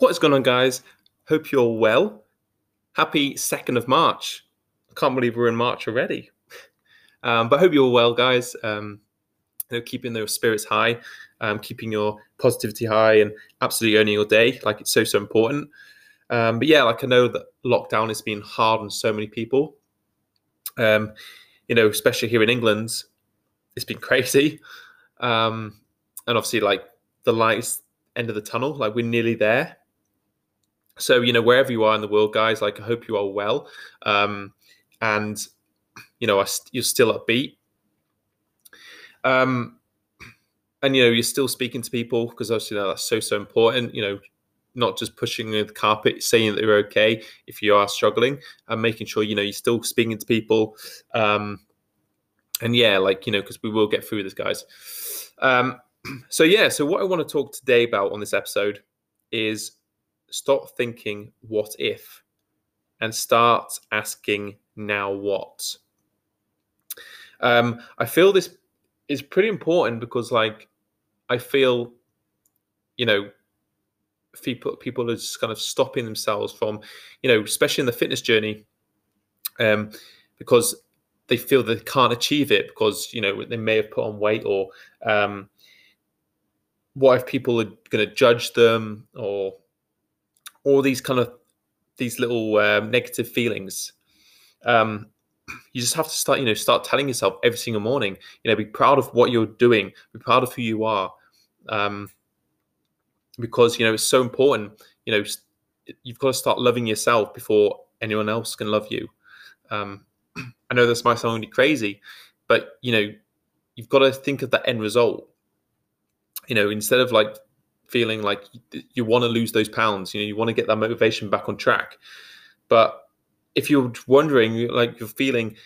What is going on, guys? Hope you're well. Happy 2nd of March. I can't believe we're in March already. Um, but hope you're well, guys. Um, you know, keeping those spirits high, um, keeping your positivity high, and absolutely owning your day. Like it's so, so important. Um, but yeah, like I know that lockdown has been hard on so many people. Um, you know, especially here in England, it's been crazy. Um, and obviously, like the lights end of the tunnel, like we're nearly there so you know wherever you are in the world guys like i hope you are well. Um and you know you're still upbeat. Um and you know you're still speaking to people because obviously you know, that's so so important you know not just pushing the carpet saying that you're okay if you are struggling and making sure you know you're still speaking to people. Um and yeah like you know because we will get through this guys. Um so yeah so what i want to talk today about on this episode is stop thinking what if and start asking now what. Um, I feel this is pretty important because, like, I feel, you know, people people are just kind of stopping themselves from, you know, especially in the fitness journey, um, because they feel they can't achieve it because you know they may have put on weight or um, what if people are going to judge them or all these kind of these little um, negative feelings. Um, you just have to start you know start telling yourself every single morning you know be proud of what you're doing be proud of who you are. Um, because you know it's so important you know you've got to start loving yourself before anyone else can love you. Um, i know this might sound crazy but you know you've got to think of the end result. You know instead of like feeling like you want to lose those pounds. You know, you want to get that motivation back on track. But if you're wondering, like you're feeling,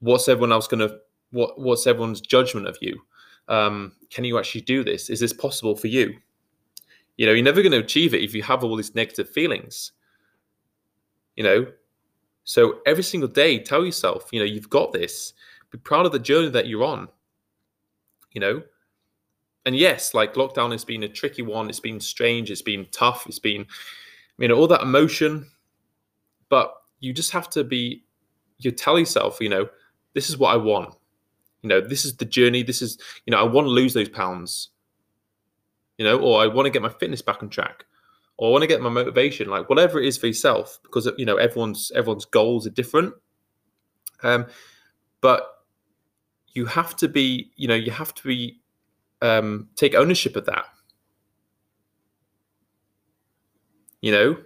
what's everyone else going to, what what's everyone's judgment of you? Um, can you actually do this? Is this possible for you? You know, you're never going to achieve it if you have all these negative feelings. You know, so every single day, tell yourself, you know, you've got this. Be proud of the journey that you're on. You know, and yes, like lockdown has been a tricky one. It's been strange. It's been tough. It's been, you know, all that emotion. But you just have to be, you tell yourself, you know, this is what I want. You know, this is the journey. This is, you know, I want to lose those pounds. You know, or I want to get my fitness back on track, or I want to get my motivation, like whatever it is for yourself, because you know everyone's everyone's goals are different. Um, but you have to be, you know, you have to be um, take ownership of that. You know?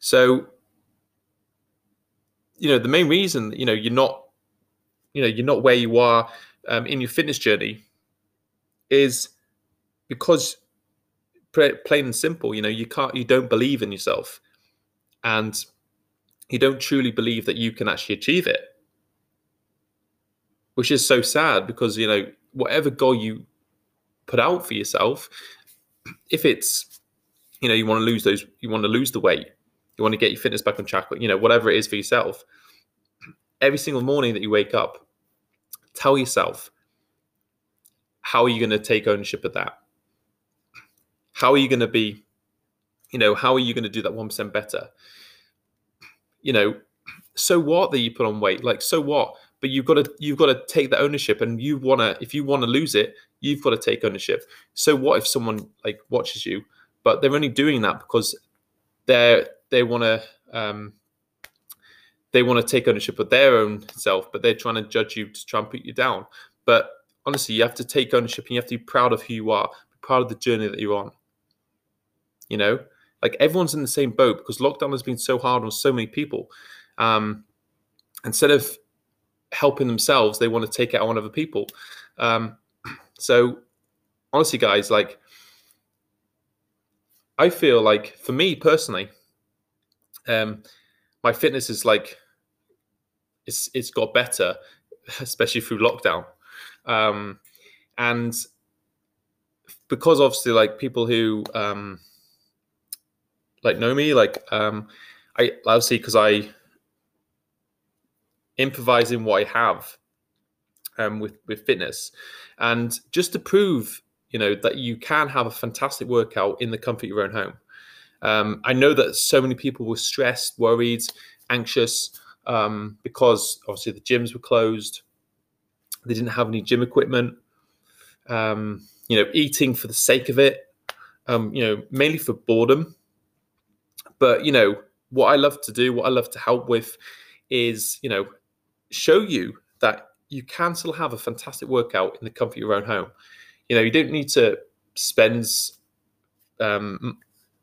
So, you know, the main reason, you know, you're not, you know, you're not where you are um, in your fitness journey is because plain and simple, you know, you can't, you don't believe in yourself and you don't truly believe that you can actually achieve it which is so sad because you know whatever goal you put out for yourself, if it's you know you want to lose those, you want to lose the weight, you want to get your fitness back on track, you know whatever it is for yourself. Every single morning that you wake up, tell yourself how are you going to take ownership of that. How are you going to be, you know, how are you going to do that one percent better? You know, so what that you put on weight? Like, so what? But you've got to you've got to take the ownership and you want to if you want to lose it you've got to take ownership. So what if someone like watches you? But they're only doing that because they're they want to um they want to take ownership of their own self but they're trying to judge you to try and put you down. But honestly you have to take ownership and you have to be proud of who you are be proud of the journey that you're on. You know? Like everyone's in the same boat because lockdown has been so hard on so many people. Um instead of helping themselves, they want to take it out on other people. Um, so honestly, guys, like I feel like for me personally, um, my fitness is like it's it's got better, especially through lockdown, um, and because obviously like people who um, like know me, like um, I obviously because I improvising what I have um, with with fitness, and just to prove you know that you can have a fantastic workout in the comfort of your own home. Um, I know that so many people were stressed, worried, anxious um, because obviously the gyms were closed. They didn't have any gym equipment. Um, you know, eating for the sake of it. Um, you know, mainly for boredom. But you know, what I love to do, what I love to help with, is you know, show you that you can still have a fantastic workout in the comfort of your own home. You know, you don't need to spend um,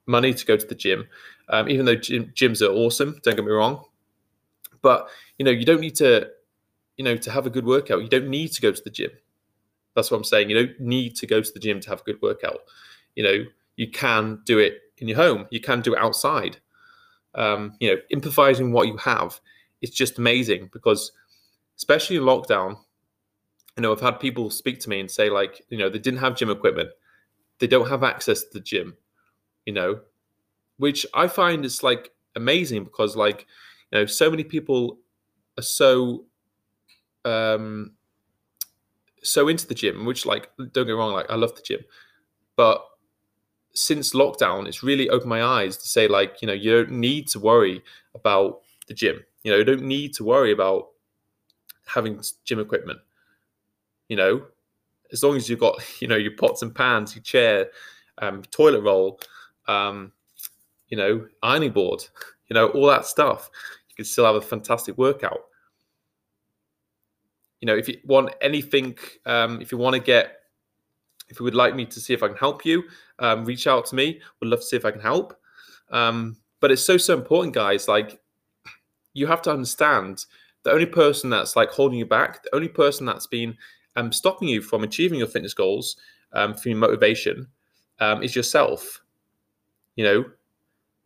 money to go to the gym, um, even though gym, gyms are awesome. Don't get me wrong, but you know, you don't need to, you know, to have a good workout. You don't need to go to the gym. That's what I'm saying. You don't need to go to the gym to have a good workout. You know, you can do it in your home. You can do it outside. Um, you know, improvising what you have is just amazing because, especially in lockdown, you know, I've had people speak to me and say like, you know, they didn't have gym equipment, they don't have access to the gym, you know, which I find is like amazing because like, you know, so many people are so um so into the gym, which like don't get wrong, like I love the gym, but since lockdown, it's really opened my eyes to say like you know you don't need to worry about the gym. You know you don't need to worry about having gym equipment. You know, as long as you've got you know your pots and pans, your chair, um, toilet roll, um, you know, ironing board, you know, all that stuff, you can still have a fantastic workout you know, if you want anything, um, if you want to get, if you would like me to see if I can help you, um, reach out to me. Would love to see if I can help. Um, but it's so so important, guys. Like you have to understand the only person that's like holding you back, the only person that's been um, stopping you from achieving your fitness goals, um, from your motivation, um, is yourself. You know,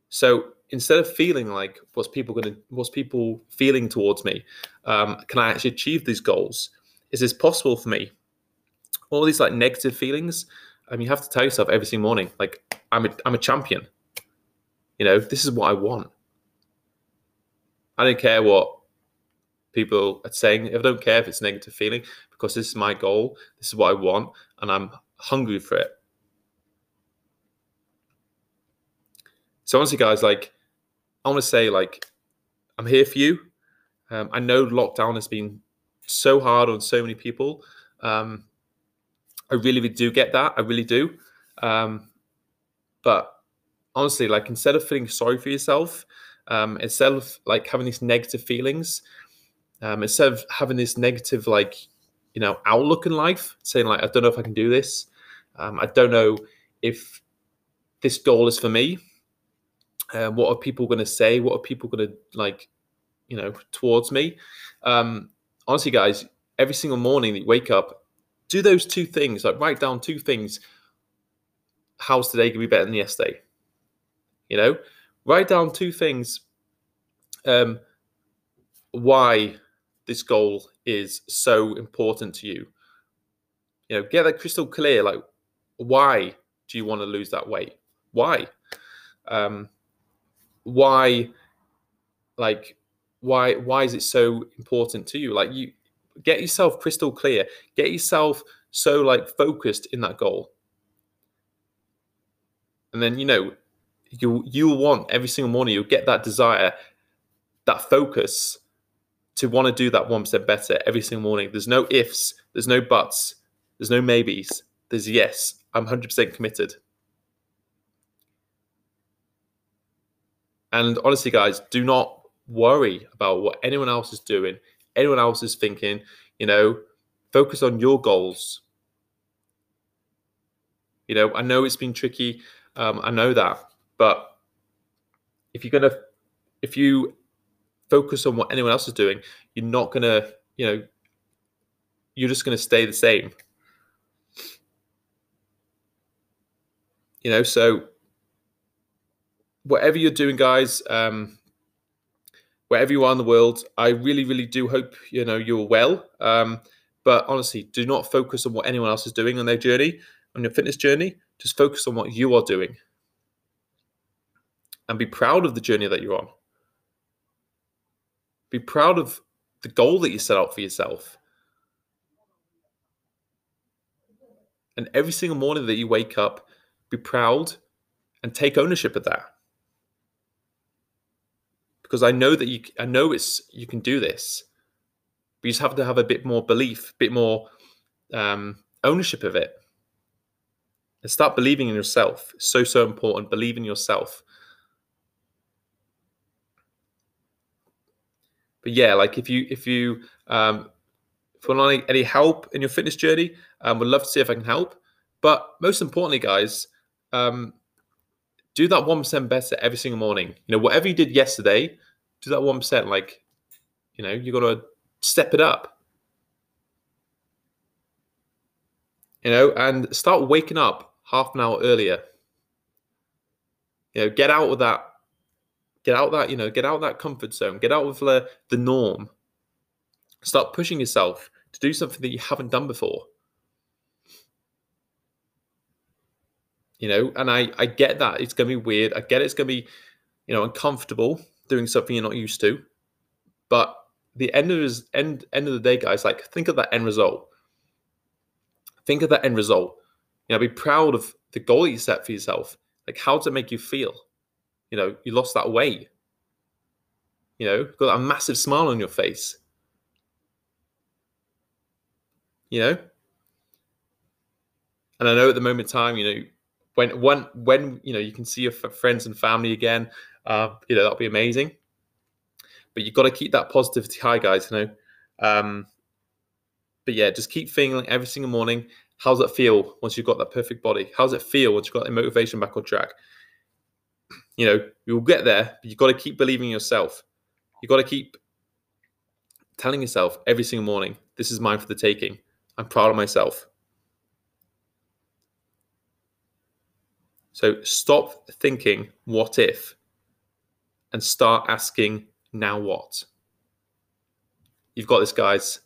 so instead of feeling like what's people to what's people feeling towards me um, can i actually achieve these goals? Is this possible for me? All these like negative feelings I mean, you have to tell yourself every single morning like i'm a, I'm a champion. You know this is what i want i don't care what people are saying i don't care if it's negative feeling because this is my goal this is what i want and i'm hungry for it so honestly guys like I want to say, like, I'm here for you. Um, I know lockdown has been so hard on so many people. Um, I really, really do get that. I really do. Um, but honestly, like, instead of feeling sorry for yourself, um, instead of like having these negative feelings, um, instead of having this negative, like, you know, outlook in life, saying like, I don't know if I can do this. Um, I don't know if this goal is for me uh, what are people going to say? What are people going to like, you know, towards me? Um, honestly, guys, every single morning that you wake up, do those two things. Like write down two things. How's today going to be better than yesterday? You know, write down two things. Um, why this goal is so important to you. You know, get that crystal clear. Like, why do you want to lose that weight? Why? Um, why like why why is it so important to you like you get yourself crystal clear get yourself so like focused in that goal and then you know you you'll want every single morning you'll get that desire that focus to want to do that 1% better every single morning there's no ifs there's no buts there's no maybes there's yes i'm 100% committed And honestly, guys, do not worry about what anyone else is doing, anyone else is thinking. You know, focus on your goals. You know, I know it's been tricky. Um, I know that, but if you're gonna, if you focus on what anyone else is doing, you're not gonna, you know, you're just gonna stay the same. You know, so whatever you're doing, guys, um, wherever you are in the world, I really, really do hope you know you're well. Um, but honestly, do not focus on what anyone else is doing on their journey, on your fitness journey. Just focus on what you are doing, and be proud of the journey that you're on. Be proud of the goal that you set out for yourself. And every single morning that you wake up, be proud and take ownership of that. Because I know that you I know it's you can do this. But you just have to have a bit more belief, a bit more um, ownership of it. And start believing in yourself. It's So, so important. Believe in yourself. But yeah, like if you if you um if you want any, help in your fitness journey, um, would love to see if I can help. But most importantly, guys, um, do that one percent better every single morning. You know, whatever you did yesterday, do that one percent. Like, you know, you got to step it up. You know, and start waking up half an hour earlier. You know, get out of that, get out that, you know, get out that comfort zone, get out of the, the norm. Start pushing yourself to do something that you haven't done before. You know, and I I get that it's gonna be weird. I get it's gonna be, you know, uncomfortable doing something you're not used to. But the end of his end end of the day, guys, like think of that end result. Think of that end result. You know, be proud of the goal you set for yourself. Like, how does it make you feel? You know, you lost that weight. You know, got a massive smile on your face. You know, and I know at the moment time, you know, when when when you know you can see your friends and family again, uh, you know that'll be amazing. But you've got to keep that positivity high, guys. You know, um, but yeah, just keep feeling every single morning. How's it feel once you've got that perfect body? How's it feel once you've got the motivation back on track? You know, you'll get there, but you've got to keep believing in yourself. You've got to keep telling yourself every single morning, this is mine for the taking. I'm proud of myself. So stop thinking, what if? And start asking, now what? You've got this, guys.